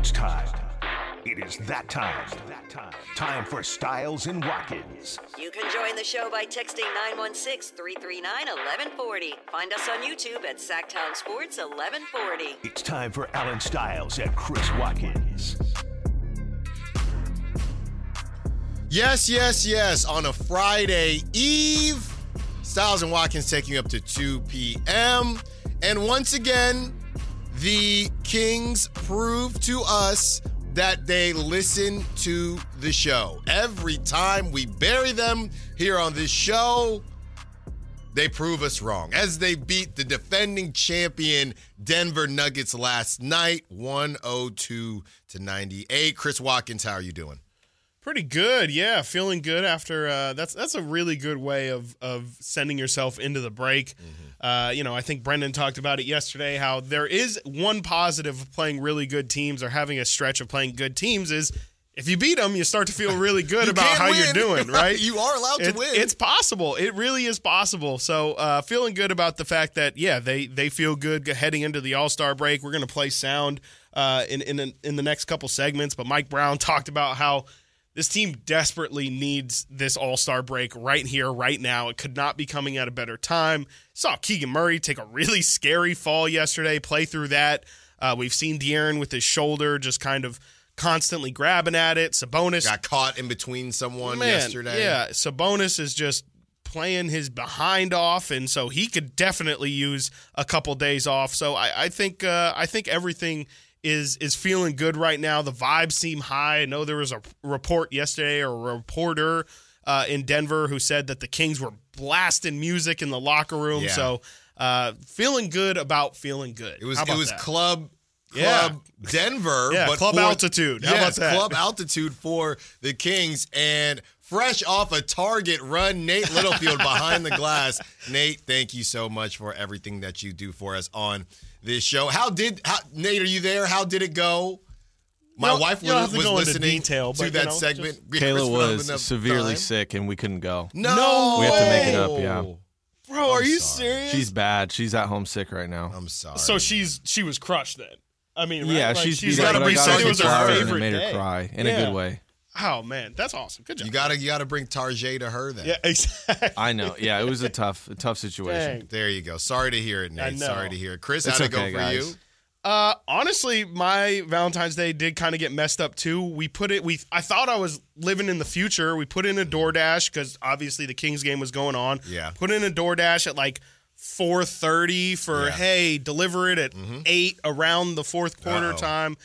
It's time. It is that time. Time for Stiles and Watkins. You can join the show by texting 916 339 1140. Find us on YouTube at Sactown Sports 1140. It's time for Alan Stiles and Chris Watkins. Yes, yes, yes. On a Friday Eve, Stiles and Watkins taking you up to 2 p.m. And once again, the Kings prove to us that they listen to the show. Every time we bury them here on this show, they prove us wrong as they beat the defending champion Denver Nuggets last night, 102 to 98. Chris Watkins, how are you doing? Pretty good, yeah. Feeling good after. Uh, that's that's a really good way of of sending yourself into the break. Mm-hmm. Uh, you know, I think Brendan talked about it yesterday. How there is one positive of playing really good teams or having a stretch of playing good teams is if you beat them, you start to feel really good about how win. you're doing. Right? You are allowed to win. It's possible. It really is possible. So uh, feeling good about the fact that yeah, they they feel good heading into the All Star break. We're going to play sound uh, in in in the next couple segments. But Mike Brown talked about how this team desperately needs this All Star break right here, right now. It could not be coming at a better time. Saw Keegan Murray take a really scary fall yesterday. Play through that. Uh, we've seen De'Aaron with his shoulder just kind of constantly grabbing at it. Sabonis Got caught in between someone Man, yesterday. Yeah, Sabonis is just playing his behind off, and so he could definitely use a couple days off. So I, I think uh, I think everything is is feeling good right now. The vibes seem high. I know there was a report yesterday, or a reporter uh, in Denver who said that the Kings were blasting music in the locker room. Yeah. So uh, feeling good about feeling good. It was it was that? club Yeah. Denver, Yeah, but club for- altitude. How yes, about that? club altitude for the Kings and fresh off a target run, Nate Littlefield behind the glass. Nate, thank you so much for everything that you do for us on this show. How did how, Nate? Are you there? How did it go? My You don't- wife you don't was, have to was go into listening detail, to but, you that know, segment. just- Chris Kayla was severely time. sick and we couldn't go. No, No We have to make it up, yeah. Bro, are you sorry. serious? She's bad. She's at home sick right now. I'm sorry. So she's she was crushed then. I mean, right? yeah, Like, she's, she's beat got up, to be got it was some her flowers and favorite it made her day. cry in Yeah. a good way. Oh man, that's awesome. Good job. you gotta you gotta bring Tarjay to her then. yeah, exactly. I know. Yeah, it was a tough, a tough situation. Dang. There you go. Sorry to hear it, I Nate. Sorry to hear it. Chris, It's how'd it okay, go for guys. you? Uh, honestly, my Valentine's Day did kind of get messed up too. We put it. We I thought I was living in the future. We put in a DoorDash because obviously the Kings game was going on. Yeah. Put in a DoorDash at like. 4:30 for Yeah. hey deliver it at 8 around the fourth quarter Uh-oh. time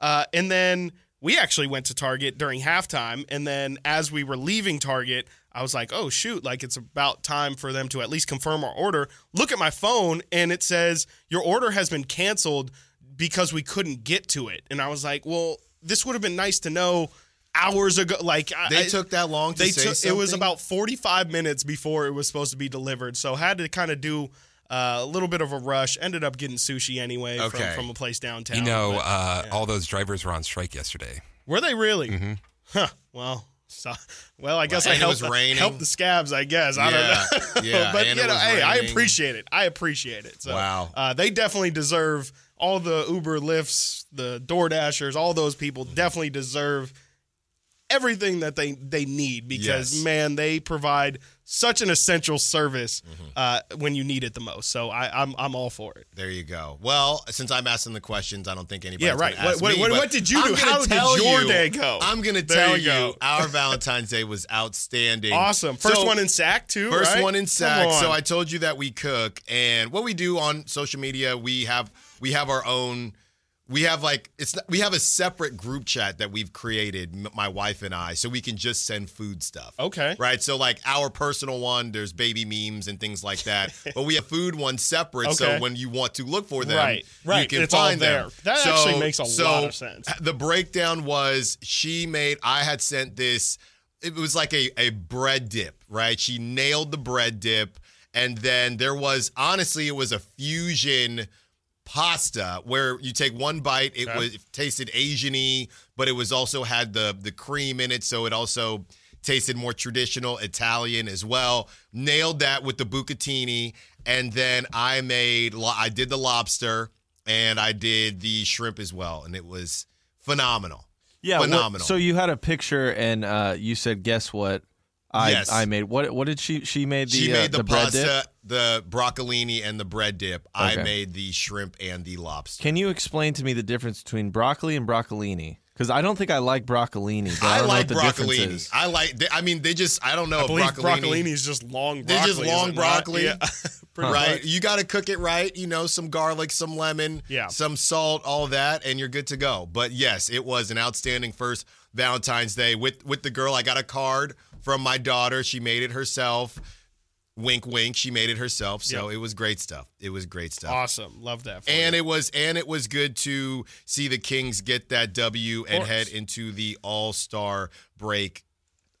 uh, and then we actually went to Target during halftime and then as we were leaving Target I was like oh shoot like it's about time for them to at least confirm our order. Look at my phone and it says your order has been canceled because we couldn't get to it. And I was like well this would have been nice to know hours ago like They I- took that long to they say took it was about 45 minutes before it was supposed to be delivered so had to kind of do uh, a little bit of a rush. Ended up getting sushi anyway Okay. from, from a place downtown You know, but- uh, all those drivers were on strike yesterday. were they really? Huh. Well so, well I guess Well, I and it was helped, raining. helped the scabs I guess. I Yeah, don't know. Yeah, but you know hey I appreciate it. I appreciate it. So Wow. uh, they definitely deserve all the Uber lifts the Door Dashers all those people definitely deserve everything that they they need because Yes. man they provide such an essential service Mm-hmm. uh, when you need it the most so I, I'm I'm all for it There you go. Well, since I'm asking the questions, I don't think anybody. Yeah, right. What- what- me, what- what did you I'm do? How did your you- day go? I'm going to There tell you you, go. our Valentine's Day was outstanding. awesome first So, one in sack too First right? one in sack. on. So I told you that we cook, and what we do on social media, we have we have our own. We have like it's we have a separate group chat that we've created, m- my wife and I, so we can just send food stuff. Okay. Right. So like our personal one, there's baby memes and things like that, but we have food one separate. Okay. So when you want to look for them, Right, right. you can It's all find them. there. That So- actually makes a so lot of sense. The breakdown was she made. I had sent this. It was like a a bread dip, right? She nailed the bread dip, and then there was honestly, it was a fusion pasta where you take one bite. It Okay. was it tasted Asian-y, but it was also had the the cream in it, so it also tasted more traditional Italian as well. Nailed that with the bucatini, and then I made I did the lobster and I did the shrimp as well, and it was phenomenal. Yeah, what- phenomenal. so you had a picture, and uh, you said, "Guess what? I Yes. I made what? What did she? She made the she uh, made the, bread pasta. The broccolini, and the bread dip. I made the shrimp and the lobster. Can you explain to me the difference between broccoli and broccolini? Because I don't think I like broccolini. But I, I, don't know like what the difference broccolini. is. I like. they- I mean, they just. I don't know. I if believe broccolini, broccolini is just long They're just long it broccoli. Yeah. Pretty right? much. You got to cook it right. You know, some garlic, some lemon, Yeah. some salt, all that, and you're good to go. But yes, it was an outstanding first Valentine's Day with with the girl. I got a card from my daughter. She made it herself. Wink, wink. She made it herself. So Yep. it was great stuff. It was great stuff. Awesome. Love that. And you. it was and it was good to see the Kings get that W and head into the All Star break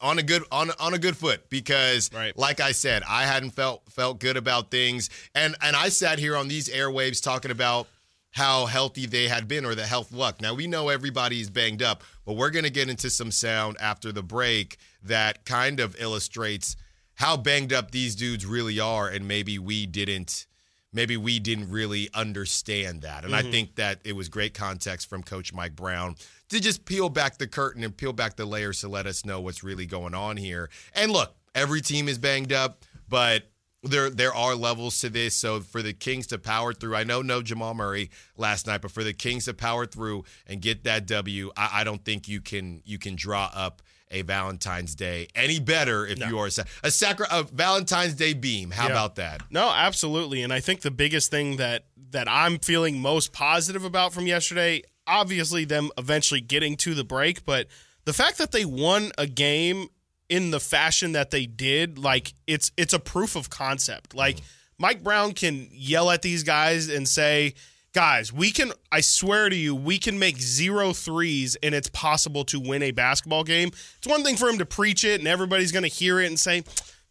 on a good on on a good foot because Right. like I said, I hadn't felt felt good about things and and I sat here on these airwaves talking about how healthy they had been or the health luck. Now we know everybody's banged up, but we're going to get into some sound after the break that kind of illustrates how banged up these dudes really are and maybe we didn't maybe we didn't really understand that. And I mm-hmm. think that it was great context from Coach Mike Brown to just peel back the curtain and peel back the layers to let us know what's really going on here. And look, every team is banged up, but there there are levels to this. So for the Kings to power through, I know no Jamal Murray last night, but for the Kings to power through and get that W, I, I don't think you can you can draw up a Valentine's Day any better if you are a, a, sacra- a Valentine's Day beam. How Yeah. about that? No, absolutely. And I think the biggest thing that that I'm feeling most positive about from yesterday, obviously them eventually getting to the break, but the fact that they won a game in the fashion that they did, like it's it's a proof of concept. Like mm-hmm. Mike Brown can yell at these guys and say, "Guys, we can I swear to you, we can make zero threes and it's possible to win a basketball game." It's one thing for him to preach it and everybody's going to hear it and say,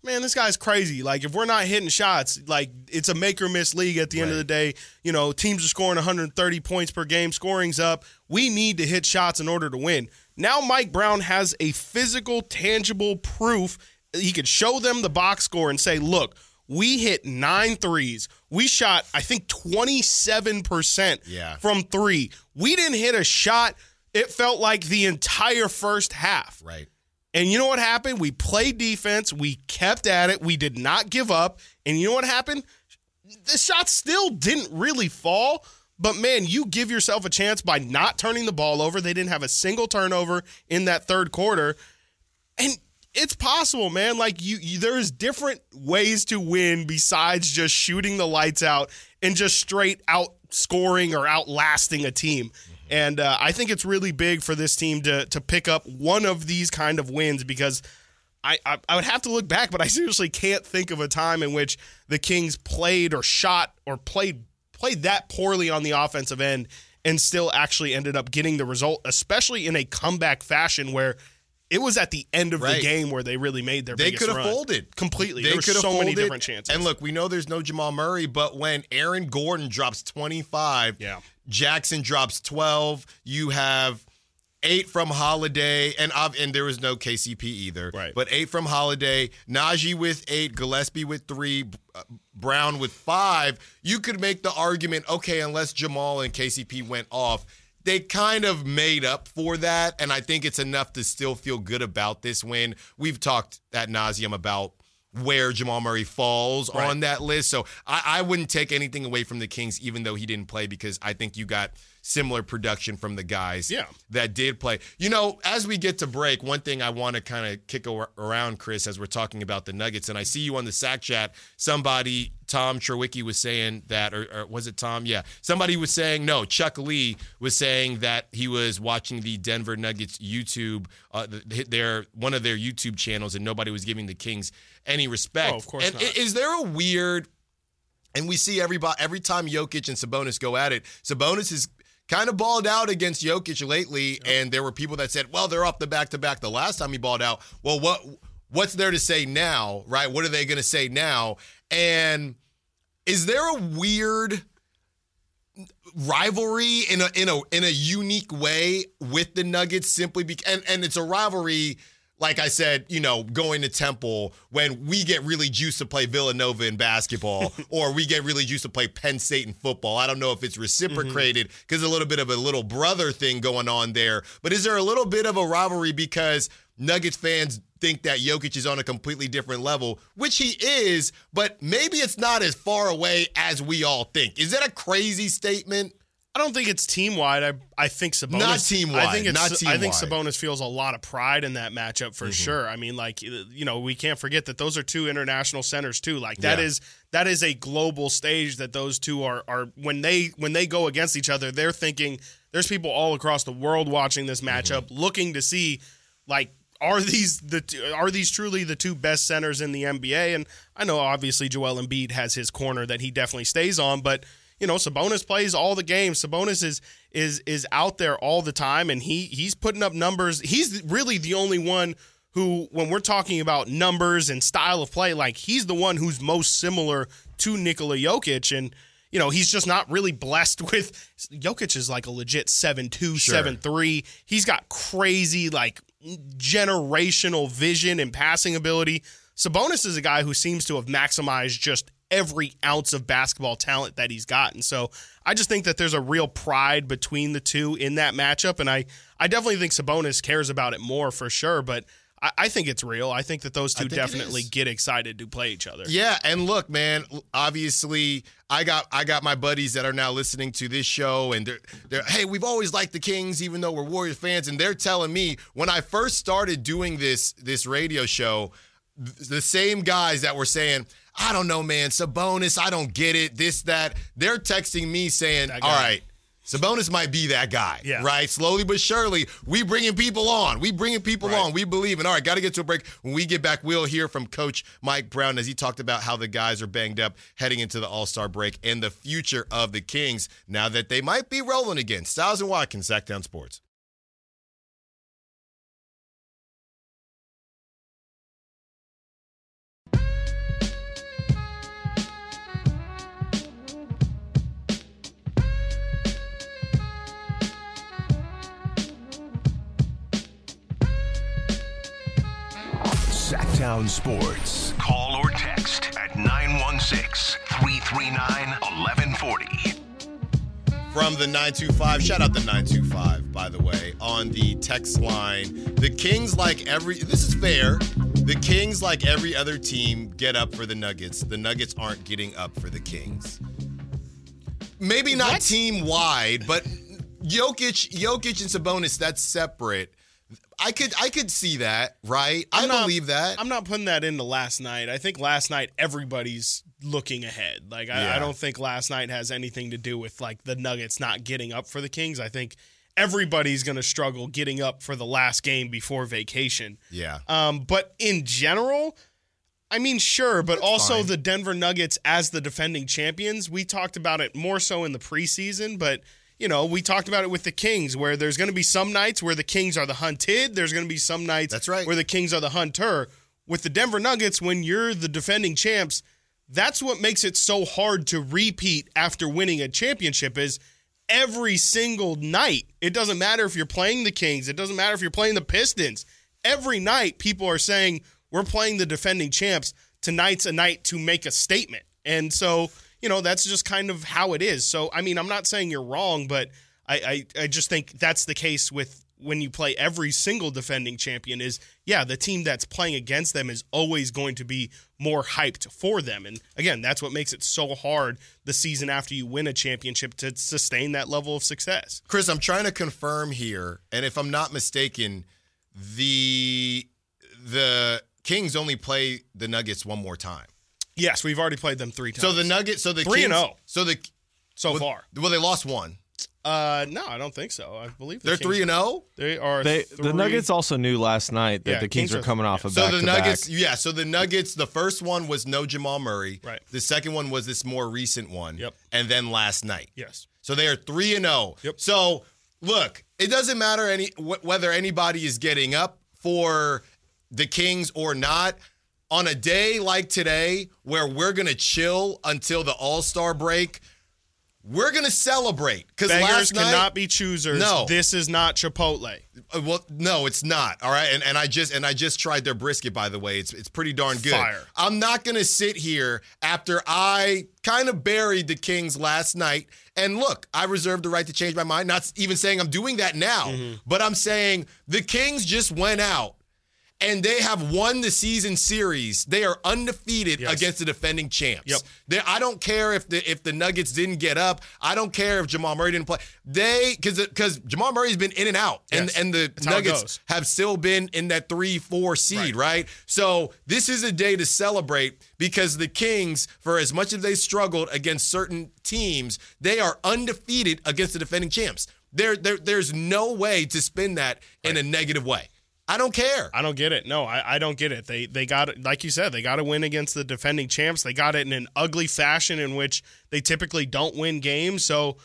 man, this guy's crazy. Like, if we're not hitting shots, like, it's a make or miss league at the end of the day. You know, teams are scoring 130 points per game, scoring's up. We need to hit shots in order to win. Now, Mike Brown has a physical, tangible proof. He could show them the box score and say, look, we hit nine threes. We shot, I think, 27% Yeah. from three. We didn't hit a shot. It felt like the entire first half. Right. And you know what happened? We played defense. We kept at it. We did not give up. And you know what happened? The shots still didn't really fall. But man, you give yourself a chance by not turning the ball over. They didn't have a single turnover in that third quarter. And it's possible, man. Like you, you there's different ways to win besides just shooting the lights out and just straight out scoring or outlasting a team. And uh, I think it's really big for this team to to pick up one of these kind of wins because I, I I would have to look back, but I seriously can't think of a time in which the Kings played or shot or played played that poorly on the offensive end and still actually ended up getting the result, especially in a comeback fashion where it was at the end of the game where they really made their They could have folded completely. They could have so folded. many different chances. And look, we know there's no Jamal Murray, but when Aaron Gordon drops 25, Yeah. Jackson drops 12, you have eight from Holiday, and and there was no KCP either. Right. But eight from Holiday, Nnaji with eight, Gillespie with three, uh, Braun with five. You could make the argument, okay, unless Jamal and KCP went off. They kind of made up for that, and I think it's enough to still feel good about this win. We've talked at nauseum about where Jamal Murray falls on that list. So I, I wouldn't take anything away from the Kings, even though he didn't play, because I think you got similar production from the guys Yeah. that did play. You know, as we get to break, one thing I want to kind of kick around, Chris, as we're talking about the Nuggets, and I see you on the sack chat. Somebody, Tom Trewicki, was saying that, or, or was it Tom? Yeah, somebody was saying no. Chuck Lee was saying that he was watching the Denver Nuggets YouTube, uh, their one of their YouTube channels, and nobody was giving the Kings any respect. Oh, of course and not. is there a weird? And we see everybody every time Jokic and Sabonis go at it. Sabonis is kind of balled out against Jokic lately, and there were people that said, "Well, they're off the back to back the last time he balled out." Well, what what's there to say now, right? What are they going to say now? And is there a weird rivalry in a in a in a unique way with the Nuggets simply because and, and it's a rivalry like I said, you know, going to Temple when we get really juiced to play Villanova in basketball or we get really juiced to play Penn State in football. I don't know if it's reciprocated mm-hmm. because a little bit of a little brother thing going on there. But is there a little bit of a rivalry because Nuggets fans think that Jokic is on a completely different level, which he is, but maybe it's not as far away as we all think. Is that a crazy statement? I don't think it's team wide. I I think Sabonis. Not team-wide, I think it's, not I think. Sabonis feels a lot of pride in that matchup for mm-hmm. sure. I mean, like you know, we can't forget that those are two international centers too. Like that Yeah. is that is a global stage that those two are are when they when they go against each other, they're thinking there's people all across the world watching this mm-hmm. matchup, looking to see like are these the are these truly the two best centers in the NBA? And I know obviously Joel Embiid has his corner that he definitely stays on, but you know Sabonis plays all the games. Sabonis is is is out there all the time, and he he's putting up numbers. He's really the only one who, when we're talking about numbers and style of play, like he's the one who's most similar to Nikola Jokic, and you know he's just not really blessed with. Jokic is like a legit seven two, seven three. He's got crazy like generational vision and passing ability. Sabonis is a guy who seems to have maximized just every ounce of basketball talent that he's gotten. So I just think that there's a real pride between the two in that matchup, and I I definitely think Sabonis cares about it more for sure. But I, I think it's real. I think that those two definitely get excited to play each other. Yeah, and look, man. Obviously, I got I got my buddies that are now listening to this show, and they're they're hey, we've always liked the Kings, even though we're Warriors fans, and they're telling me when I first started doing this this radio show, th- the same guys that were saying. I don't know, man. Sabonis, I don't get it. This, that. They're texting me saying, all right, Sabonis might be that guy, Yeah. right? Slowly but surely, we bringing people on. We bringing people Right. on. We believe in. All right, got to get to a break. When we get back, we'll hear from Coach Mike Brown as he talked about how the guys are banged up heading into the All Star break and the future of the Kings now that they might be rolling again. Stiles and Watkins, Sactown Sports. Sactown Sports. Call or text at 916 339 1140. From the 925, shout out the 925, by the way, on the text line. The Kings, like every, this is fair. The Kings, like every other team, get up for the Nuggets. The Nuggets aren't getting up for the Kings. Maybe not team wide, but Jokic, Jokic and Sabonis, that's separate. I could, I could see that, right? I I'm not- believe that. I'm not putting that into last night. I think last night everybody's looking ahead. Like I, Yeah. I don't think last night has anything to do with like the Nuggets not getting up for the Kings. I think everybody's going to struggle getting up for the last game before vacation. yeah. Um, but in general, I mean, sure, but also fine. the Denver Nuggets as the defending champions. We talked about it more so in the preseason, but you know, we talked about it with the Kings, where there's going to be some nights where the Kings are the hunted. There's going to be some nights That's right. where the Kings are the hunter. With the Denver Nuggets, when you're the defending champs, that's what makes it so hard to repeat after winning a championship. Is every single night. It doesn't matter if you're playing the Kings. It doesn't matter if you're playing the Pistons. Every night, people are saying we're playing the defending champs. Tonight's a night to make a statement, and so you know that's just kind of how it is. So I mean, I'm not saying you're wrong, but I I, I just think that's the case with when you play every single defending champion. Is yeah, the team that's playing against them is always going to be more hyped for them, and again, that's what makes it so hard the season after you win a championship to sustain that level of success. Chris, I'm trying to confirm here, and if I'm not mistaken, the the Kings only play the Nuggets one more time. Yes, we've already played them three times. So the Nuggets, so the Three Kings, and oh. so the so well, far. well they lost one. Uh, no, I don't think so. I believe the They're Kings- three and zero. They are. They, three. the Nuggets also knew last night that Yeah, the Kings, Kings are are- coming off a So back the Nuggets, back. yeah. So the Nuggets, the first one was no Jamal Murray. Right. The second one was this more recent one. Yep. And then last night. Yes. So they are three and zero. Yep. So look, it doesn't matter any wh- whether anybody is getting up for the Kings or not. On a day like today, where we're gonna chill until the All Star break, we're gonna celebrate because Beggars last night. cannot be choosers. No. This is not Chipotle. Uh, well, no, it's not. All right, and and I just and I just tried their brisket. By the way, it's it's pretty darn good. Fire. I'm not gonna sit here after I kind of buried the Kings last night. And look, I reserve the right to change my mind. Not even saying I'm doing that now, Mm-hmm. but I'm saying the Kings just went out. And they have won the season series. They are undefeated Yes. against the defending champs. Yep. They, I don't care if the if the Nuggets didn't get up. I don't care if Jamal Murray didn't play. They because because Jamal Murray's been in and out, and Yes. and the That's Nuggets have still been in that three four seed, Right. right. So this is a day to celebrate because the Kings, for as much as they struggled against certain teams, they are undefeated against the defending champs. There, there there's no way to spin that in a negative way. I don't care. I don't get it. No, I, I don't get it. They they got it like you said, they got to win against the defending champs. They got it in an ugly fashion in which they typically don't win games. So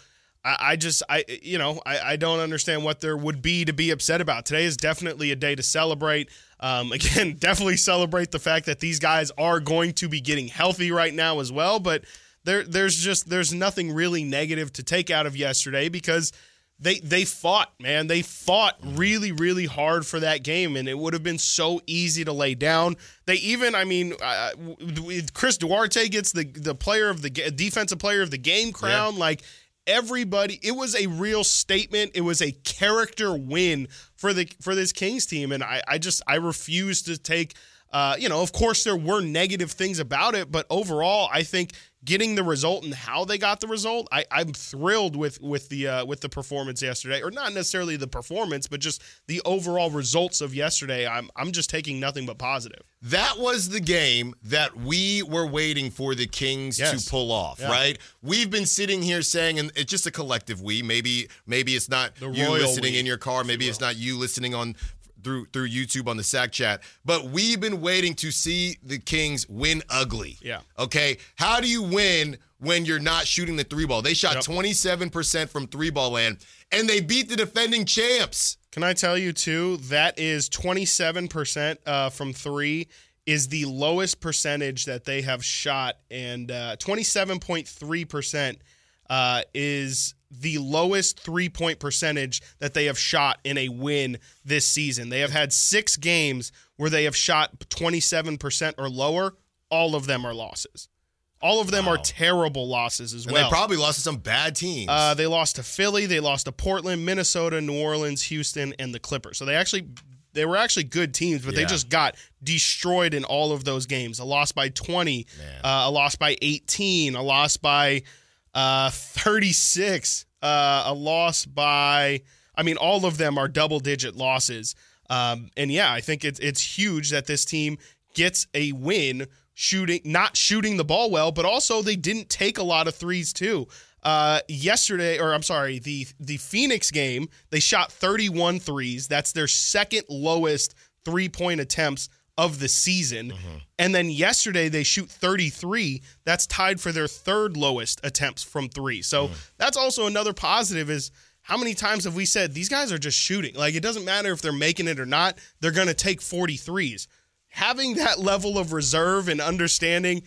I, I just I you know, I, I don't understand what there would be to be upset about. Today is definitely a day to celebrate. Um, again, definitely celebrate the fact that these guys are going to be getting healthy right now as well. But there there's just there's nothing really negative to take out of yesterday because they they fought, man. They fought really, really hard for that game, and it would have been so easy to lay down. They even, I mean, uh, Chris Duarte gets the the player of the defensive player of the game crown. Like everybody, it was a real statement. It was a character win for the for this Kings team, and I I just I refuse to take. Uh, you know, of course, there were negative things about it, but overall, I think getting the result and how they got the result, I, I'm thrilled with with the uh, with the performance yesterday, or not necessarily the performance, but just the overall results of yesterday. I'm I'm just taking nothing but positive. That was the game that we were waiting for the Kings Yes. to pull off, Yeah. right? We've been sitting here saying, and it's just a collective we. Maybe, maybe it's not The you listening we, in your car. Maybe it's not you listening on through through YouTube on the Sack Chat. But we've been waiting to see the Kings win ugly. Yeah. Okay. How do you win when you're not shooting the three ball? They shot Yep. 27% from three ball land, and they beat the defending champs. Can I tell you too? That is 27 percent uh, from three is the lowest percentage that they have shot, and uh, 27.3 percent uh, is the lowest three point percentage that they have shot in a win this season. They have had six games where they have shot 27 percent or lower. All of them are losses. All of them are terrible losses as And well. they probably lost to some bad teams. Uh, they lost to Philly, they lost to Portland, Minnesota, New Orleans, Houston, and the Clippers. So they actually they were actually good teams, but they just got destroyed in all of those games. A loss by 20, uh, a loss by 18, a loss by uh, 36, uh, a loss by I mean all of them are double digit losses. Um, and yeah, I think it's it's huge that this team gets a win shooting not shooting the ball well, but also they didn't take a lot of threes too. Uh, yesterday, or I'm sorry, the the Phoenix game, they shot 31 threes. That's their second lowest three point attempts of the season. Mm-hmm. And then yesterday they shoot 33. That's tied for their third lowest attempts from three. So mm-hmm. that's also another positive is how many times have we said these guys are just shooting? Like it doesn't matter if they're making it or not, they're going to take 43s. Having that level of reserve and understanding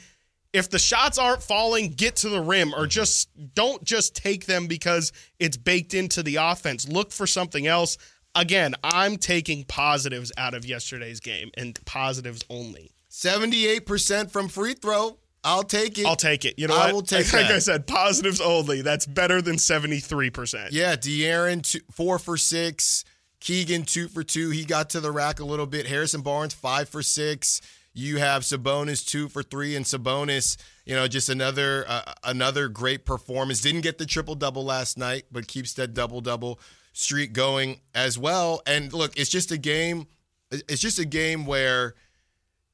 if the shots aren't falling, get to the rim or mm-hmm. just don't just take them because it's baked into the offense. Look for something else. Again, I'm taking positives out of yesterday's game and positives only. 78% from free throw. I'll take it. I'll take it. You know I what? will take like that. I said, positives only. That's better than 73%. Yeah, De'Aaron two, four for six. Keegan two for two. He got to the rack a little bit. Harrison Barnes five for six. You have Sabonis two for three, and Sabonis, you know, just another uh, another great performance. Didn't get the triple double last night, but keeps that double double streak going as well. And look, it's just a game. It's just a game where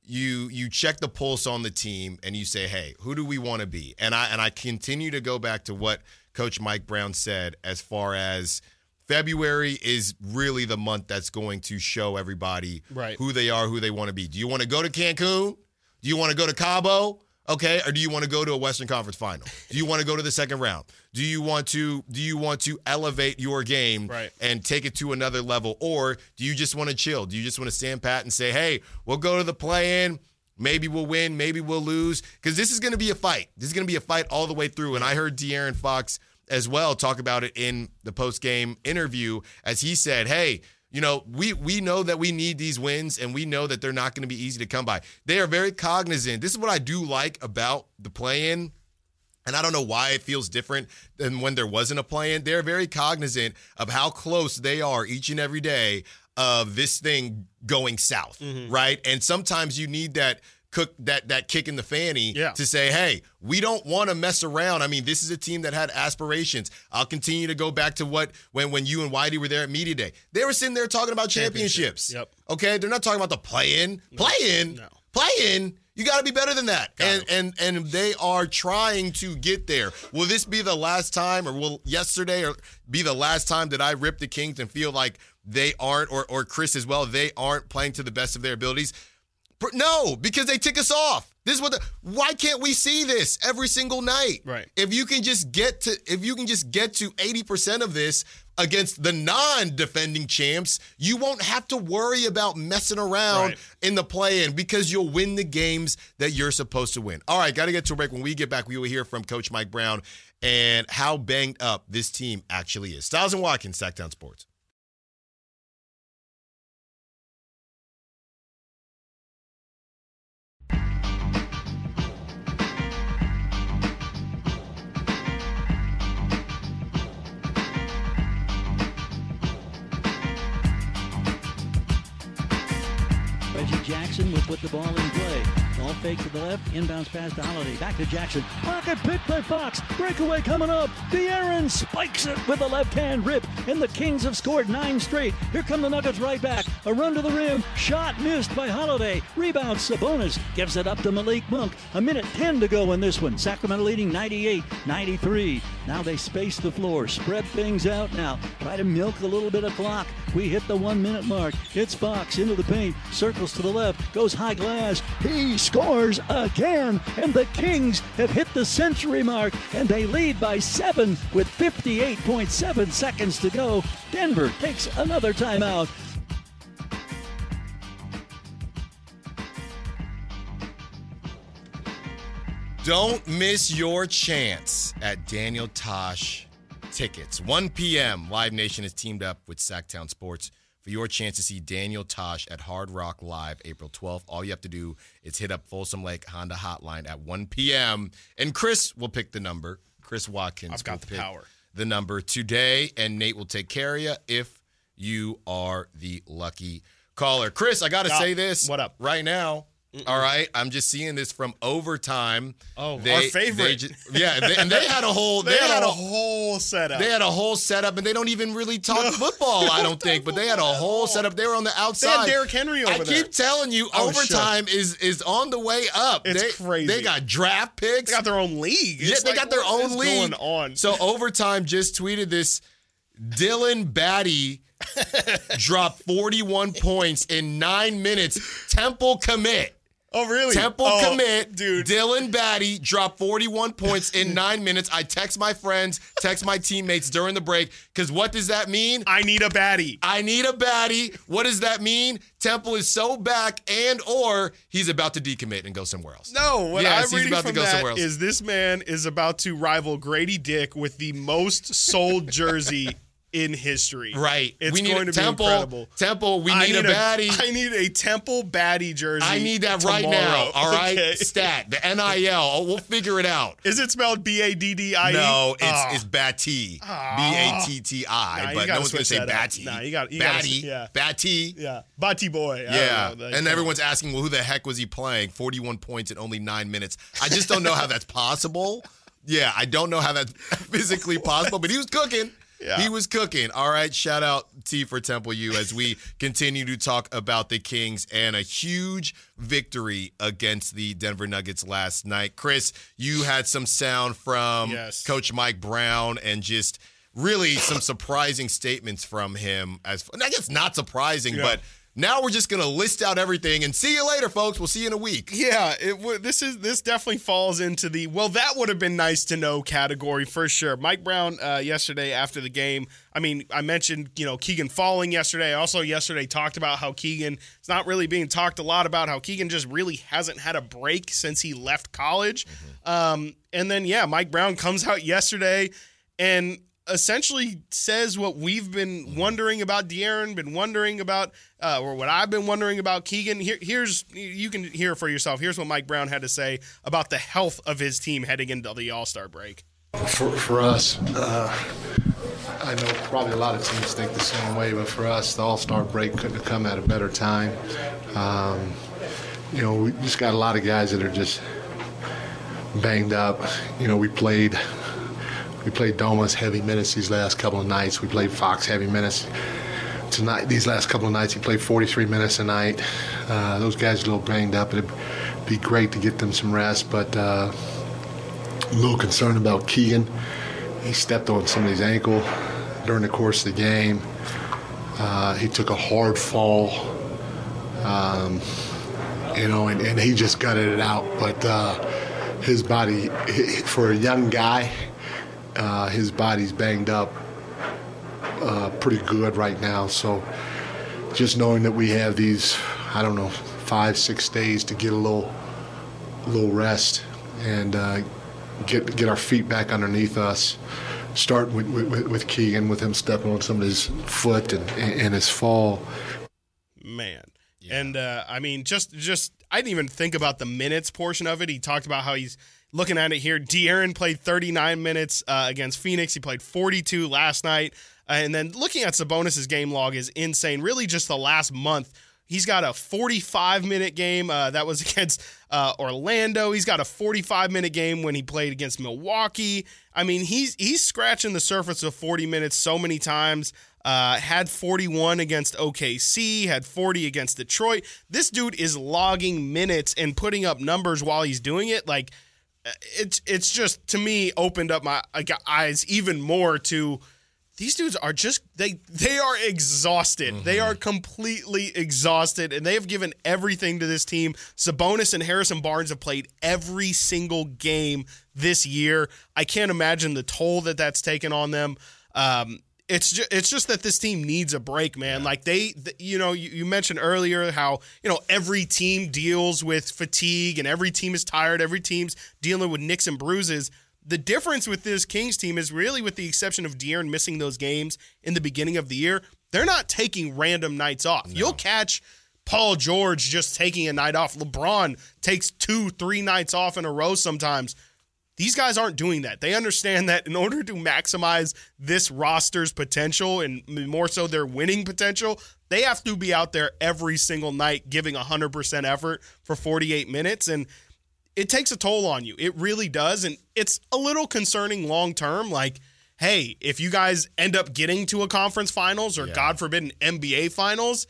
you you check the pulse on the team and you say, "Hey, who do we want to be?" And I and I continue to go back to what Coach Mike Brown said as far as February is really the month that's going to show everybody Right. who they are, who they want to be. Do you want to go to Cancun? Do you want to go to Cabo? Okay, or do you want to go to a Western Conference final? Do you want to go to the second round? Do you want to do you want to elevate your game Right. and take it to another level or do you just want to chill? Do you just want to stand pat and say, "Hey, we'll go to the play-in, maybe we'll win, maybe we'll lose" cuz this is going to be a fight. This is going to be a fight all the way through and I heard De'Aaron Fox as well talk about it in the post game interview as he said, "Hey." You know, we we know that we need these wins and we know that they're not going to be easy to come by. They are very cognizant. This is what I do like about the play-in and I don't know why it feels different than when there wasn't a plan. They're very cognizant of how close they are each and every day of this thing going south, mm-hmm. right? And sometimes you need that cook that that kick in the fanny Yeah. to say, "Hey, we don't want to mess around." I mean, this is a team that had aspirations. I'll continue to go back to what when when you and Whitey were there at media day. They were sitting there talking about championships. Yep. Okay, they're not talking about the play-in. Play-in. No. Play-in. You got to be better than that. And and and they are trying to get there. Will this be the last time or will yesterday or be the last time that I rip the Kings and feel like they aren't or or Chris as well, they aren't playing to the best of their abilities? No, because they tick us off. This is what the, why can't we see this every single night? Right. If you can just get to if you can just get to 80% of this against the non-defending champs, you won't have to worry about messing around Right. in the play-in because you'll win the games that you're supposed to win. All right, got to get to a break. When we get back, we will hear from Coach Mike Brown and how banged up this team actually is. Stiles and Watkins, Sactown Sports. Jackson will put the ball in play. Ball fake to the left, inbounds pass to Holiday. Back to Jackson. Pocket pick by Fox. Breakaway coming up. De'Aaron spikes it with a left hand rip, and the Kings have scored nine straight. Here come the Nuggets right back. A run to the rim. Shot missed by Holiday. Rebound Sabonis gives it up to Malik Monk. A minute 10 to go in this one. Sacramento leading 98 93. Now they space the floor, spread things out now. Try to milk a little bit of clock. We hit the one minute mark. It's Fox into the paint, circles to the left, goes high glass. He scores again, and the Kings have hit the century mark, and they lead by seven with 58.7 seconds to go. Denver takes another timeout. Don't miss your chance at Daniel Tosh tickets. 1 p.m. Live Nation has teamed up with Sactown Sports for your chance to see Daniel Tosh at Hard Rock Live April 12th. All you have to do is hit up Folsom Lake Honda Hotline at 1 p.m. and Chris will pick the number. Chris Watkins I've got will the pick power. the number today, and Nate will take care of you if you are the lucky caller. Chris, I got to say this. What up? Right now. All right, I'm just seeing this from overtime. Oh, our favorite. they ju- yeah, they, and they had a whole. They, had, a whole setup. They had a whole setup, and they don't even really talk football. I don't think, but they had a whole setup. They were on the outside. They had Derrick Henry over there. I keep telling you, Oh, overtime is is on the way up. It's they, crazy. They got draft picks. They got their own league. yeah, they like, got their own league. going on. So overtime just tweeted this. Dylan Batty dropped 41 points in nine minutes. Temple commit. Oh, really? Temple Oh, commit. dude. Dylan Batty dropped 41 points in nine minutes. I text my friends, text my teammates during the break, because what does that mean? I need a baddie. I need a baddie. What does that mean? Temple is so back and or he's about to decommit and go somewhere else. No, what Yes, I'm he's reading about to from go that somewhere else. is this man is about to rival Grady Dick with the most sold jersey in history. Right. It's we need going a to Temple. be incredible. Temple, we I need, a baddie. I need a Temple baddie jersey. I need that right now. All right. Okay. Stat. The NIL. Oh, we'll figure it out. Is it spelled B A D D I E? No, it's Oh. it's Batty. Ah. B A T T Nah, But no one's gonna say. Batty. Nah, you got- you gotta- Batty. yeah. Batty. yeah, Bati boy. Yeah, know. And everyone's asking, well, who the heck was he playing? 41 points in only nine minutes. I just don't know how that's possible. Yeah, I don't know how that's physically possible, but he was cooking. Yeah. He was cooking. All right, shout out T for Temple U as we continue to talk about the Kings and a huge victory against the Denver Nuggets last night. Chris, you had some sound from Yes. Coach Mike Brown and just really some surprising statements from him as I guess not surprising, Yeah. but now we're just gonna list out everything and see you later, folks. We'll see you in a week. Yeah, it would. This is this definitely falls into the well. That would have been nice to know category for sure. Mike Brown uh, yesterday after the game. I mean, I mentioned you know Keegan falling yesterday. I also yesterday talked about how Keegan. It's not really being talked a lot about how Keegan just really hasn't had a break since he left college. Um, and then yeah, Mike Brown comes out yesterday and essentially says what we've been wondering about De'Aaron, been wondering about, uh, or what I've been wondering about Keegan. Here, here's you can hear for yourself. Here's what Mike Brown had to say about the health of his team heading into the All Star break. For, for us, uh, I know probably a lot of teams think the same way, but for us, the All Star break couldn't have come at a better time. Um, you know, we just got a lot of guys that are just banged up. You know, we played we played Domas heavy minutes these last couple of nights. We played Fox heavy minutes tonight. These last couple of nights, he played 43 minutes a night. Uh, those guys are a little banged up. It'd be great to get them some rest, but uh, a little concerned about Keegan. He stepped on somebody's ankle during the course of the game. Uh, he took a hard fall. Um, you know, and, and, he just gutted it out. But uh, his body, for a young guy, uh, his body's banged up uh, pretty good right now. So just knowing that we have these, I don't know, five, six days to get a little, a little rest and uh, get get our feet back underneath us. Start with, with, with Keegan, with him stepping on somebody's foot and, and his fall. Man. Yeah. And uh, I mean, just just I didn't even think about the minutes portion of it. He talked about how he's looking at it here. De'Aaron played 39 minutes uh, against Phoenix. He played 42 last night. Uh, and then looking at Sabonis' game log is insane. Really, just the last month, he's got a 45 minute game uh, that was against uh, Orlando. He's got a 45 minute game when he played against Milwaukee. I mean, he's he's scratching the surface of 40 minutes so many times. Uh, had 41 against OKC, had 40 against Detroit. This dude is logging minutes and putting up numbers while he's doing it. Like it's it's just to me opened up my eyes even more to these dudes are just they they are exhausted. Mm-hmm. They are completely exhausted, and they have given everything to this team. Sabonis and Harrison Barnes have played every single game this year. I can't imagine the toll that that's taken on them. Um, it's just, it's just that this team needs a break, man. Yeah. Like they, you know, you, you, mentioned earlier how you know every team deals with fatigue and every team is tired. Every team's dealing with nicks and bruises. The difference with this Kings team is really, with the exception of De'Aaron missing those games in the beginning of the year, they're not taking random nights off. No. You'll catch Paul George just taking a night off. LeBron takes two, three nights off in a row sometimes. These guys aren't doing that. They understand that in order to maximize this roster's potential and more so their winning potential, they have to be out there every single night giving 100% effort for 48 minutes. And it takes a toll on you. It really does. And it's a little concerning long term. Like, hey, if you guys end up getting to a conference finals or, yeah. God forbid, an NBA finals,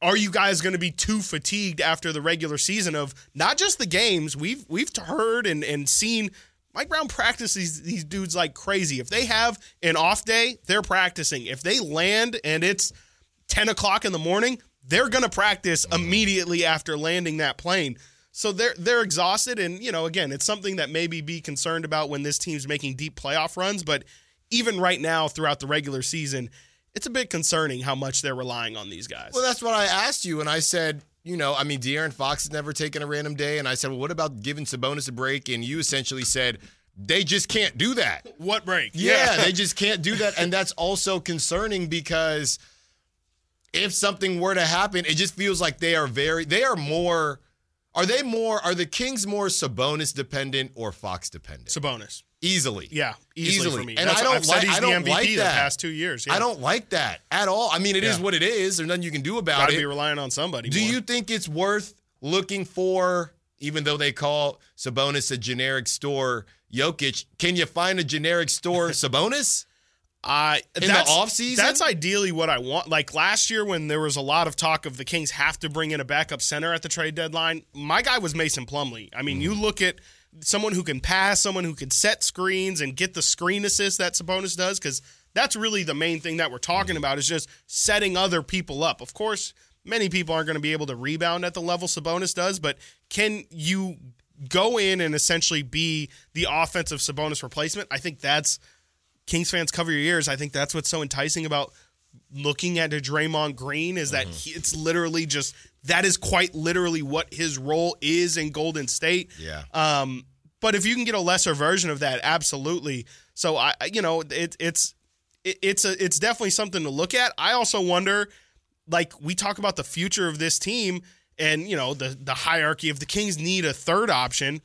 are you guys going to be too fatigued after the regular season of not just the games we've we've heard and, and seen Mike Brown practices these dudes like crazy. If they have an off day, they're practicing. If they land and it's 10 o'clock in the morning, they're going to practice mm-hmm. immediately after landing that plane. So they're they're exhausted, and you know, again, it's something that maybe be concerned about when this team's making deep playoff runs. But even right now, throughout the regular season, it's a bit concerning how much they're relying on these guys. Well, that's what I asked you, and I said, you know, I mean, De'Aaron Fox has never taken a random day. And I said, well, what about giving Sabonis a break? And you essentially said, they just can't do that. What break? Yeah, yeah. they just can't do that. And that's also concerning because if something were to happen, it just feels like they are very, they are more, are they more, are the Kings more Sabonis dependent or Fox dependent? Sabonis. Easily. Yeah, easily, easily. for me. And That's I don't I've like, I don't MVP like that. the past two years. Yeah. I don't like that at all. I mean, it yeah. is what it is. There's nothing you can do about it. Gotta it. be relying on somebody. Do more. you think it's worth looking for, even though they call Sabonis a generic store Jokic, can you find a generic store Sabonis? Uh, in the offseason? That's ideally what I want. Like last year, when there was a lot of talk of the Kings have to bring in a backup center at the trade deadline, my guy was Mason Plumlee. I mean, mm. you look at someone who can pass, someone who can set screens and get the screen assist that Sabonis does, because that's really the main thing that we're talking about is just setting other people up. Of course, many people aren't going to be able to rebound at the level Sabonis does, but can you go in and essentially be the offensive Sabonis replacement? I think that's Kings fans cover your ears. I think that's what's so enticing about looking at a Draymond Green is that mm-hmm. he, it's literally just that is quite literally what his role is in Golden State. Yeah. Um, But if you can get a lesser version of that, absolutely. So I, you know, it, it's it, it's a it's definitely something to look at. I also wonder, like we talk about the future of this team, and you know the the hierarchy. If the Kings need a third option,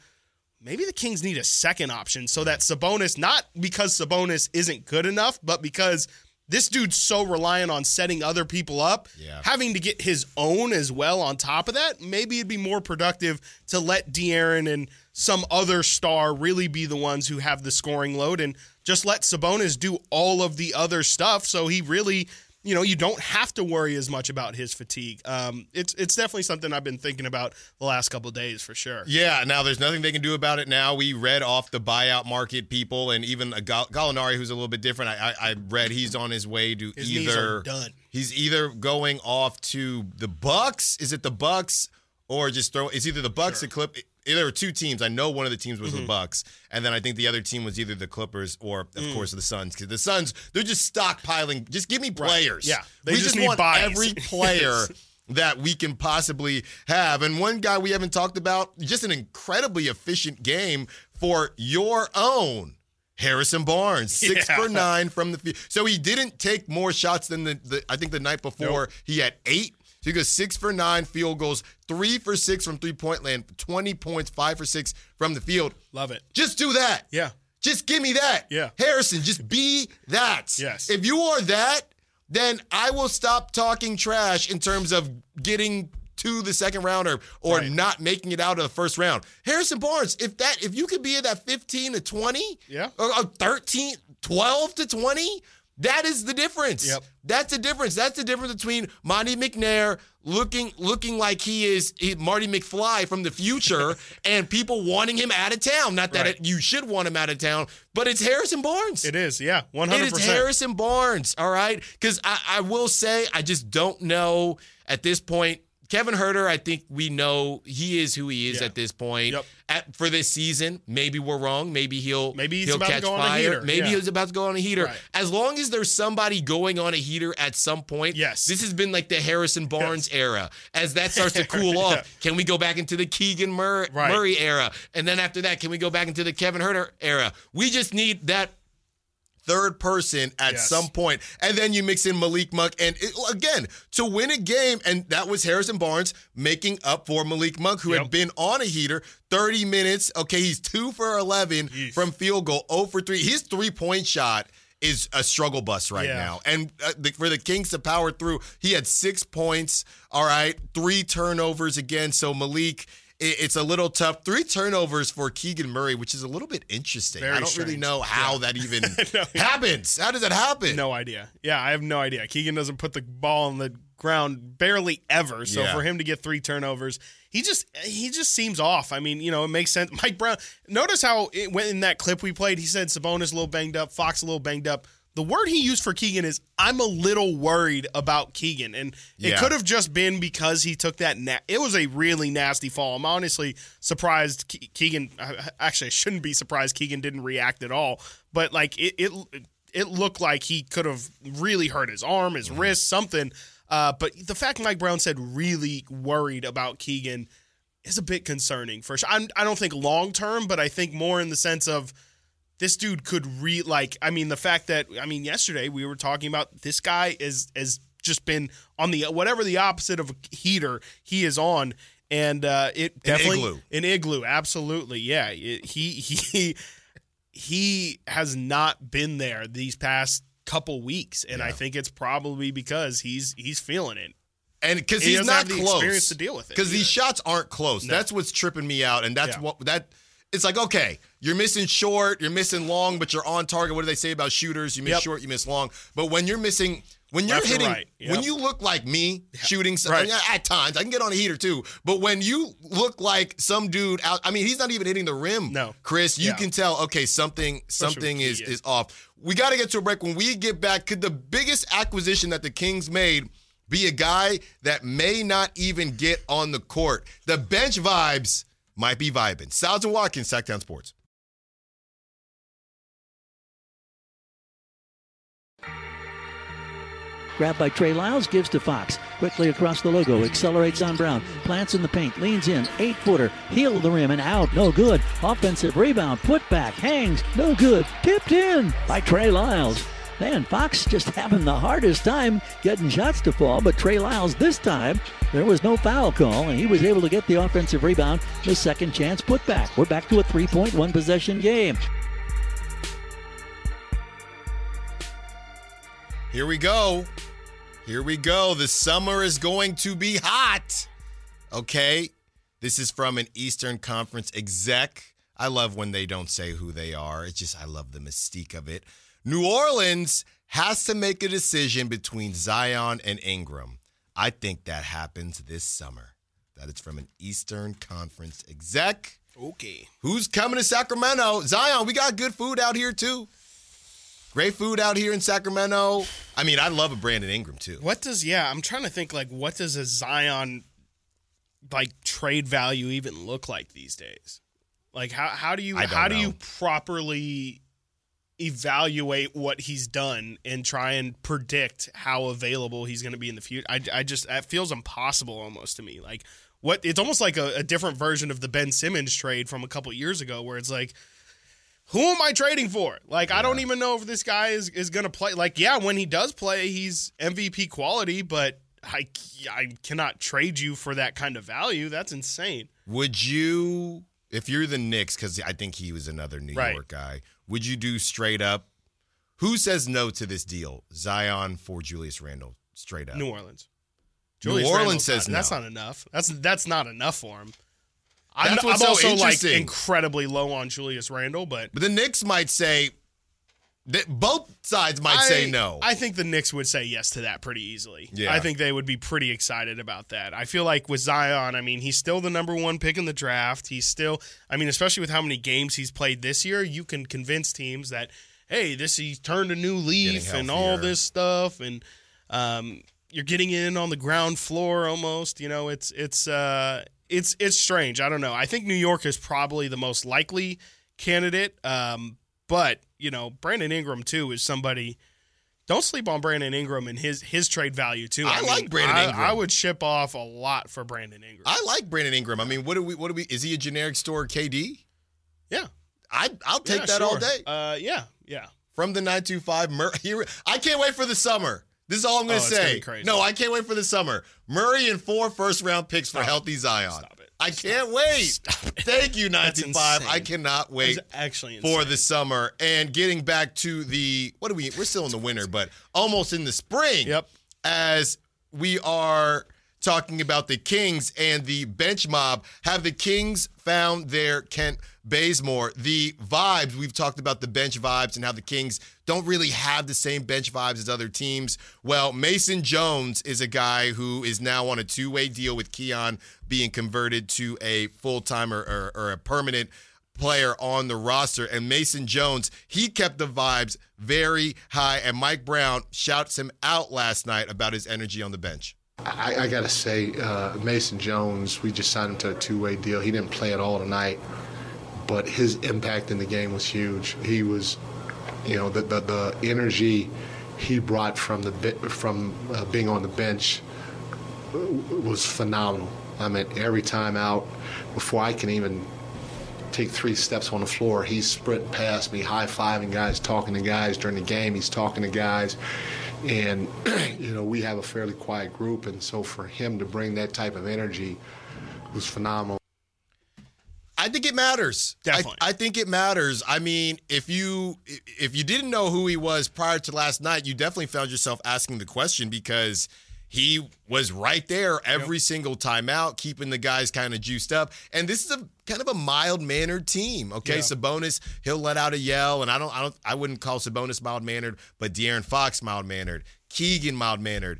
maybe the Kings need a second option so that Sabonis, not because Sabonis isn't good enough, but because this dude's so reliant on setting other people up, Yeah. having to get his own as well on top of that, maybe it'd be more productive to let De'Aaron and some other star really be the ones who have the scoring load and just let Sabonis do all of the other stuff so he really you know, you don't have to worry as much about his fatigue. Um, it's it's definitely something I've been thinking about the last couple of days for sure. Yeah, now there's nothing they can do about it now. We read off the buyout market people, and even a Gall- Gallinari, who's a little bit different. I, I, I read he's on his way to His either done. he's either going off to the Bucks. Is it the Bucks or just throw? It's either the Bucks, the Clip. There were two teams. I know one of the teams was Mm-hmm. the Bucks, and then I think the other team was either the Clippers or, of Mm. course, the Suns. Because the Suns, they're just stockpiling. Just give me players. Yeah, they we just just, need want bodies. every player that we can possibly have. And one guy we haven't talked about, just an incredibly efficient game for your own. Harrison Barnes, six Yeah. for nine from the field. So he didn't take more shots than the, the I think the night before he had eight. So he goes six for nine field goals, three for six from three point land, 20 points, five for six from the field. Love it. Just do that. Yeah. Just give me that. Yeah. Harrison, just be that. Yes. If you are that, then I will stop talking trash in terms of getting to the second round or, or Right. not making it out of the first round. Harrison Barnes, if that if you could be at that 15 to 20, Yeah. or, or 13, 12 to 20, that is the difference. Yep. That's the difference. That's the difference between Monte McNair looking looking like he is he- Marty McFly from the future and people wanting him out of town. Not that Right. it, you should want him out of town, but it's Harrison Barnes. It is, yeah, one hundred is percent. Harrison Barnes, all right? Because I, I will say, I just don't know at this point. Kevin Huerter, I think we know he is who he is Yeah. at this point. Yep. At, for this season, maybe we're wrong. Maybe he'll Maybe he's he'll about to catch go on a fire. heater. Maybe Yeah. he's about to go on a heater. Right. As long as there's somebody going on a heater at some point. Yes. This has been like the Harrison Barnes era. As that starts to cool off, Yeah. can we go back into the Keegan Mur- Right. Murray era? And then after that, can we go back into the Kevin Huerter era? We just need that third person at Yes. some point. And then you mix in Malik Monk. And it, again, to win a game, and that was Harrison Barnes making up for Malik Monk, who had been on a heater 30 minutes. Okay, he's two for 11 Yeesh. from field goal, 0 for 3. His three point shot is a struggle bus right Yeah. now. And uh, the, for the Kings to power through, he had six points, all right, three turnovers again. So Malik. It- It's a little tough. Three turnovers for Keegan Murray, which is a little bit interesting. Very I don't really know how that even No, happens. How does that happen? No idea. Yeah, I have no idea. Keegan doesn't put the ball on the ground barely ever. So Yeah. for him to get three turnovers, he just he just seems off. I mean, you know, it makes sense. Mike Brown. Notice how it went in that clip we played. He said Sabonis a little banged up, Fox a little banged up. The word he used for Keegan is I'm a little worried about Keegan, and it Yeah. could have just been because he took that. Na- it was a really nasty fall. I'm honestly surprised Ke- Keegan. Actually, I shouldn't be surprised Keegan didn't react at all. But like it, it it looked like he could have really hurt his arm, his wrist, something. Uh, but the fact Mike Brown said really worried about Keegan is a bit concerning for sure. I'm, I don't think long term, but I think more in the sense of this dude could re like. I mean, the fact that I mean, yesterday we were talking about this guy is has just been on the whatever the opposite of a heater he is on. And uh, it definitely igloo. an igloo, absolutely, yeah. It- he he he has not been there these past couple weeks, and I think it's probably because he's he's feeling it. and because he's not have close experience to deal with it Because these shots aren't close. That's what's tripping me out, and that's Yeah. what that. It's like okay, you're missing short, you're missing long, but you're on target. What do they say about shooters? You miss Yep. short, you miss long. But when you're missing, when you're Left hitting, right. when you look like me shooting, Right. at times I can get on a heater too. But when you look like some dude out, I mean, he's not even hitting the rim. No. Chris, you Yeah. can tell. Okay, something something is is off. We got to get to a break. When we get back, could the biggest acquisition that the Kings made be a guy that may not even get on the court? The bench vibes might be vibing. Stiles and Watkins, Sactown Sports. Grabbed by Trey Lyles, gives to Fox. Quickly across the logo, accelerates on Brown. Plants in the paint, leans in, eight footer, heel of the rim and out, no good. Offensive rebound, put back, hangs, no good. Tipped in by Trey Lyles. Man, Fox just having the hardest time getting shots to fall, but Trey Lyles this time, there was no foul call, and he was able to get the offensive rebound, the second chance put back. We're back to a three point one possession game. Here we go. Here we go. The summer is going to be hot. Okay. This is from an Eastern Conference exec. I love when they don't say who they are. It's just, I love the mystique of it. New Orleans has to make a decision between Zion and Ingram. I think that happens this summer. That is from an Eastern Conference exec. Okay. Who's coming to Sacramento? Zion, we got good food out here too. Great food out here in Sacramento. I mean, I love a Brandon Ingram too. What does yeah? I'm trying to think like what does a Zion like trade value even look like these days? Like how how do you how do you properly evaluate what he's done and try and predict how available he's going to be in the future? I I just that feels impossible almost to me. Like what it's almost like a, a different version of the Ben Simmons trade from a couple years ago where it's like who am I trading for? Like, I don't even know if this guy is, is going to play. Like, yeah, when he does play, he's MVP quality, but I, I cannot trade you for that kind of value. That's insane. Would you, if you're the Knicks, because I think he was another New Right. York guy, would you do straight up? Who says no to this deal? Zion for Julius Randle, straight up. New Orleans. New Orleans Randle's says not, That's not enough. That's that's not enough for him. I'm, I'm also like incredibly low on Julius Randle, but But the Knicks might say, that both sides might I, say no. I think the Knicks would say yes to that pretty easily. Yeah. I think they would be pretty excited about that. I feel like with Zion, I mean, he's still the number one pick in the draft. He's still, I mean, especially with how many games he's played this year, you can convince teams that, hey, this he's turned a new leaf and all this stuff, and um, you're getting in on the ground floor almost. You know, it's it's uh, it's it's strange. I don't know. I think New York is probably the most likely candidate. Um, but you know, Brandon Ingram too is somebody. Don't sleep on Brandon Ingram and his his trade value too. I like Brandon I- Ingram. I would ship off a lot for Brandon Ingram. I like Brandon Ingram. I mean, what do we? What do we? Is he a generic store KD? yeah, I I'll take Yeah, that all day. Uh, yeah, yeah. from the 925 Mur- here I can't wait for the summer. This is all I'm going Oh, to gonna say. crazy. No, I can't wait for the summer. Murray and four first round picks for Stop it. healthy Zion. Stop it. I can't wait. Stop it. Thank you That's 925. I cannot wait actually for the summer and getting back to the what do we we're still in the winter but almost in the spring. Yep. As we are talking about the Kings and the bench mob, have the Kings found their Kent Bazemore? The vibes, we've talked about the bench vibes and how the Kings don't really have the same bench vibes as other teams. Well, Mason Jones is a guy who is now on a two way deal with Keon being converted to a full time or, or, or a permanent player on the roster. And Mason Jones, he kept the vibes very high. And Mike Brown shouts him out last night about his energy on the bench. I, I got to say, uh, Mason Jones, we just signed him to a two-way deal. He didn't play at all tonight, but his impact in the game was huge. He was, you know, the the, the energy he brought from the from uh, being on the bench uh, was phenomenal. I mean, every time out, before I can even take three steps on the floor, he's sprinting past me, high fiving guys, talking to guys during the game. He's talking to guys. And, you know, we have a fairly quiet group. And so for him to bring that type of energy was phenomenal. I think it matters. I- Definitely. I, think it matters. I mean, if you if you didn't know who he was prior to last night, you definitely found yourself asking the question because he was right there every single time out, keeping the guys kind of juiced up. And this is a kind of a mild mannered team. Okay, Yeah. Sabonis, he'll let out a yell, and I don't, I don't, I wouldn't call Sabonis mild mannered, but De'Aaron Fox mild mannered, Keegan mild mannered.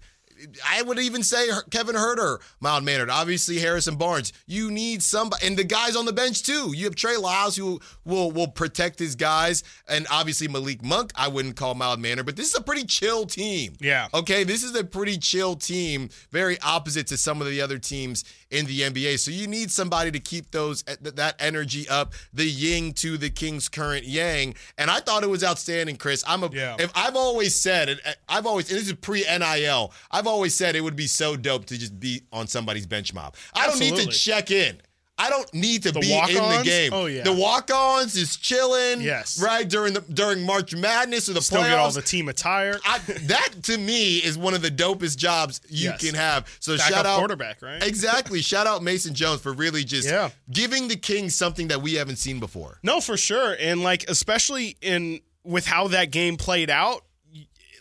I would even say Kevin Huerter, mild mannered. Obviously, Harrison Barnes. You need somebody, and the guys on the bench too. You have Trey Lyles who will will protect his guys, and obviously Malik Monk. I wouldn't call mild mannered, but this is a pretty chill team. Yeah. Okay, this is a pretty chill team, very opposite to some of the other teams in the NBA. So you need somebody to keep those eh, that energy up, the yin to the Kings' current yang. And I thought it was outstanding, Chris. I'm a Yeah. if I've always said and eh, I've always and this is pre NIL. I've always said it would be so dope to just be on somebody's bench mob. I don't need to check in. I don't need to The be in the game. Oh, yeah. The walk-ons is chilling. Yes. Right during the during March Madness or the Still playoffs. get all the team attire. I, that to me is one of the dopest jobs you Yes. can have. So Backup shout out quarterback, right? Exactly. shout out Mason Jones for really just Yeah. giving the Kings something that we haven't seen before. No, for sure. And like especially in with how that game played out,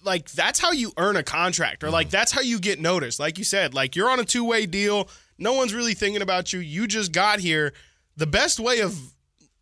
like that's how you earn a contract or like mm. that's how you get noticed. Like you said, like you're on a two-way deal. No one's really thinking about you. You just got here. The best way of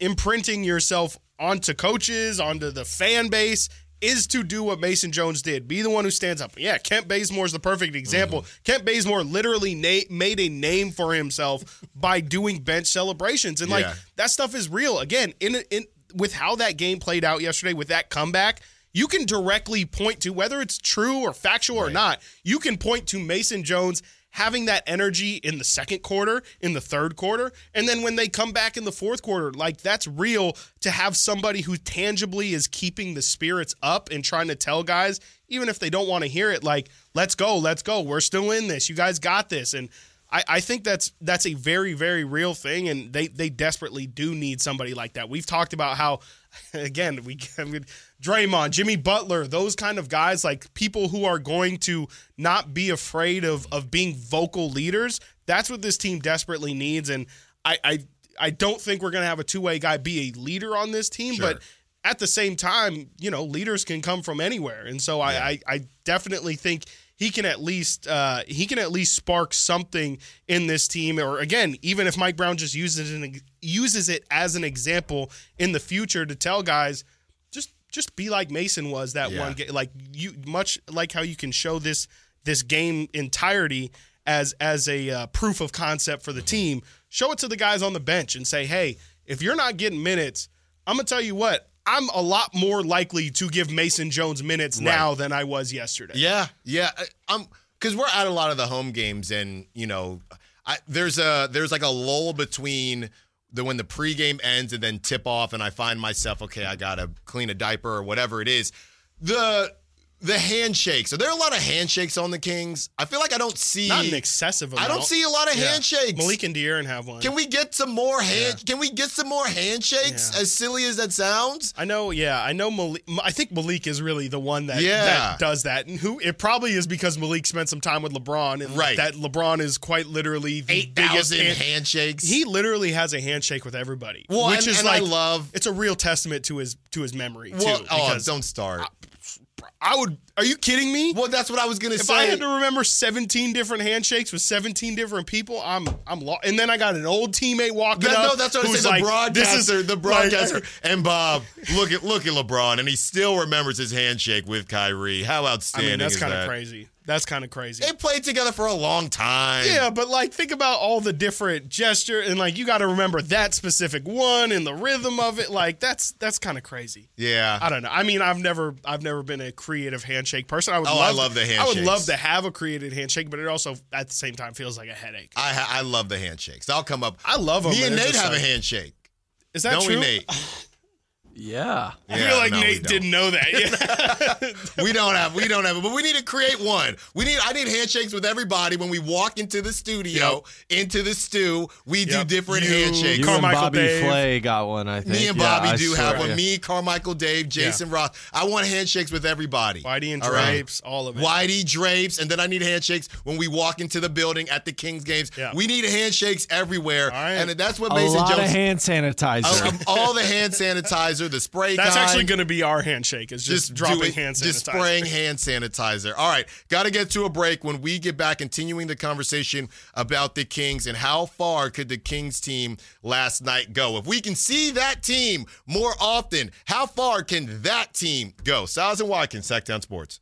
imprinting yourself onto coaches, onto the fan base is to do what Mason Jones did. Be the one who stands up. Yeah, Kent Bazemore is the perfect example. Mm-hmm. Kent Bazemore literally na- made a name for himself by doing bench celebrations, and like Yeah. that stuff is real. Again, in in with how that game played out yesterday, with that comeback, you can directly point to whether it's true or factual or not. You can point to Mason Jones having that energy in the second quarter, in the third quarter, and then when they come back in the fourth quarter, like that's real to have somebody who tangibly is keeping the spirits up and trying to tell guys, even if they don't want to hear it, like, let's go, let's go. We're still in this. You guys got this. And I, I think that's that's a very very real thing, and they they desperately do need somebody like that. We've talked about how, again, we I mean, Draymond, Jimmy Butler, those kind of guys, like people who are going to not be afraid of of being vocal leaders. That's what this team desperately needs, and I I, I don't think we're gonna have a two way guy be a leader on this team, Sure. but at the same time, you know, leaders can come from anywhere, and so I, I, I definitely think he can at least uh, he can at least spark something in this team. Or again, even if Mike Brown just uses it uses it as an example in the future to tell guys, just be like Mason was that Yeah. one game. Like you, much like how you can show this this game entirety as as a uh, proof of concept for the team. Show it to the guys on the bench and say, hey, if you're not getting minutes, I'm gonna tell you what. I'm a lot more likely to give Mason Jones minutes now than I was yesterday. Yeah, yeah. I- I'm because we're at a lot of the home games, and you know, I, there's a there's like a lull between the when the pregame ends and then tip off, and I find myself okay, I gotta clean a diaper or whatever it is. The the handshakes. Are there a lot of handshakes on the Kings? I feel like I don't see. Not an excessive I don't see a lot of Yeah. handshakes. Malik and De'Aaron have one. Can we get some more hand? Can we get some more handshakes? Yeah. As silly as that sounds. I know, yeah, I know. Malik, I think Malik is really the one that, Yeah. that does that, and who it probably is because Malik spent some time with LeBron, and Right. that LeBron is quite literally the Eight biggest hand- handshakes. He literally has a handshake with everybody, Well, which and- is and I like love- It's a real testament to his to his memory well, too. oh, because don't start. I would. Are you kidding me? well, that's what I was gonna if say. If I had to remember 17 different handshakes with 17 different people, I'm I'm lost. And then I got an old teammate walking That- up. no, that's what I who's say. The like, this is- broadcaster, the like, broadcaster, and Bob. Look at look at LeBron, and he still remembers his handshake with Kyrie. How outstanding! I mean, that's kind that? of crazy. That's kind of crazy. They played together for a long time. Yeah, but like think about all the different gesture and like you got to remember that specific one and the rhythm of it. Like that's that's kind of crazy. yeah. I don't know. I mean, I've never I've never been a creative handshake person. I would Oh, I love, the the I would love to have a creative handshake, but it also at the same time feels like a headache. I I love the handshakes. I'll come up. I love them. Me and Nate have a handshake. Is that Don't true? we, Nate? Yeah. I Yeah, feel like no, Nate didn't know that. Yeah. we don't have we don't have it, but we need to create one. We need I need handshakes with everybody when we walk into the studio, into the stew. We do different You- handshakes. You Carmichael and Bobby Dave. Flay got one, I think. Me and Bobby I do swear, have one. yeah. Me, Carmichael, Dave, Jason Roth. I want handshakes with everybody. Whitey and All right? Drapes, all of it. Whitey drapes, and then I need handshakes when we walk into the building at the Kings games. Yeah. We need handshakes everywhere, All right. and that's what A lot Jones. of hand sanitizer. All the hand sanitizer, the spray. That's kind. actually going to be our handshake. Is just, dropping doing- hand sanitizer. just spraying hand sanitizer. All right, got to get to a break. When we get back, continuing the conversation about the Kings and how far could the Kings team last night go? If we can see that team more often, how far can that team go? Stiles and Watkins, Sactown Sports.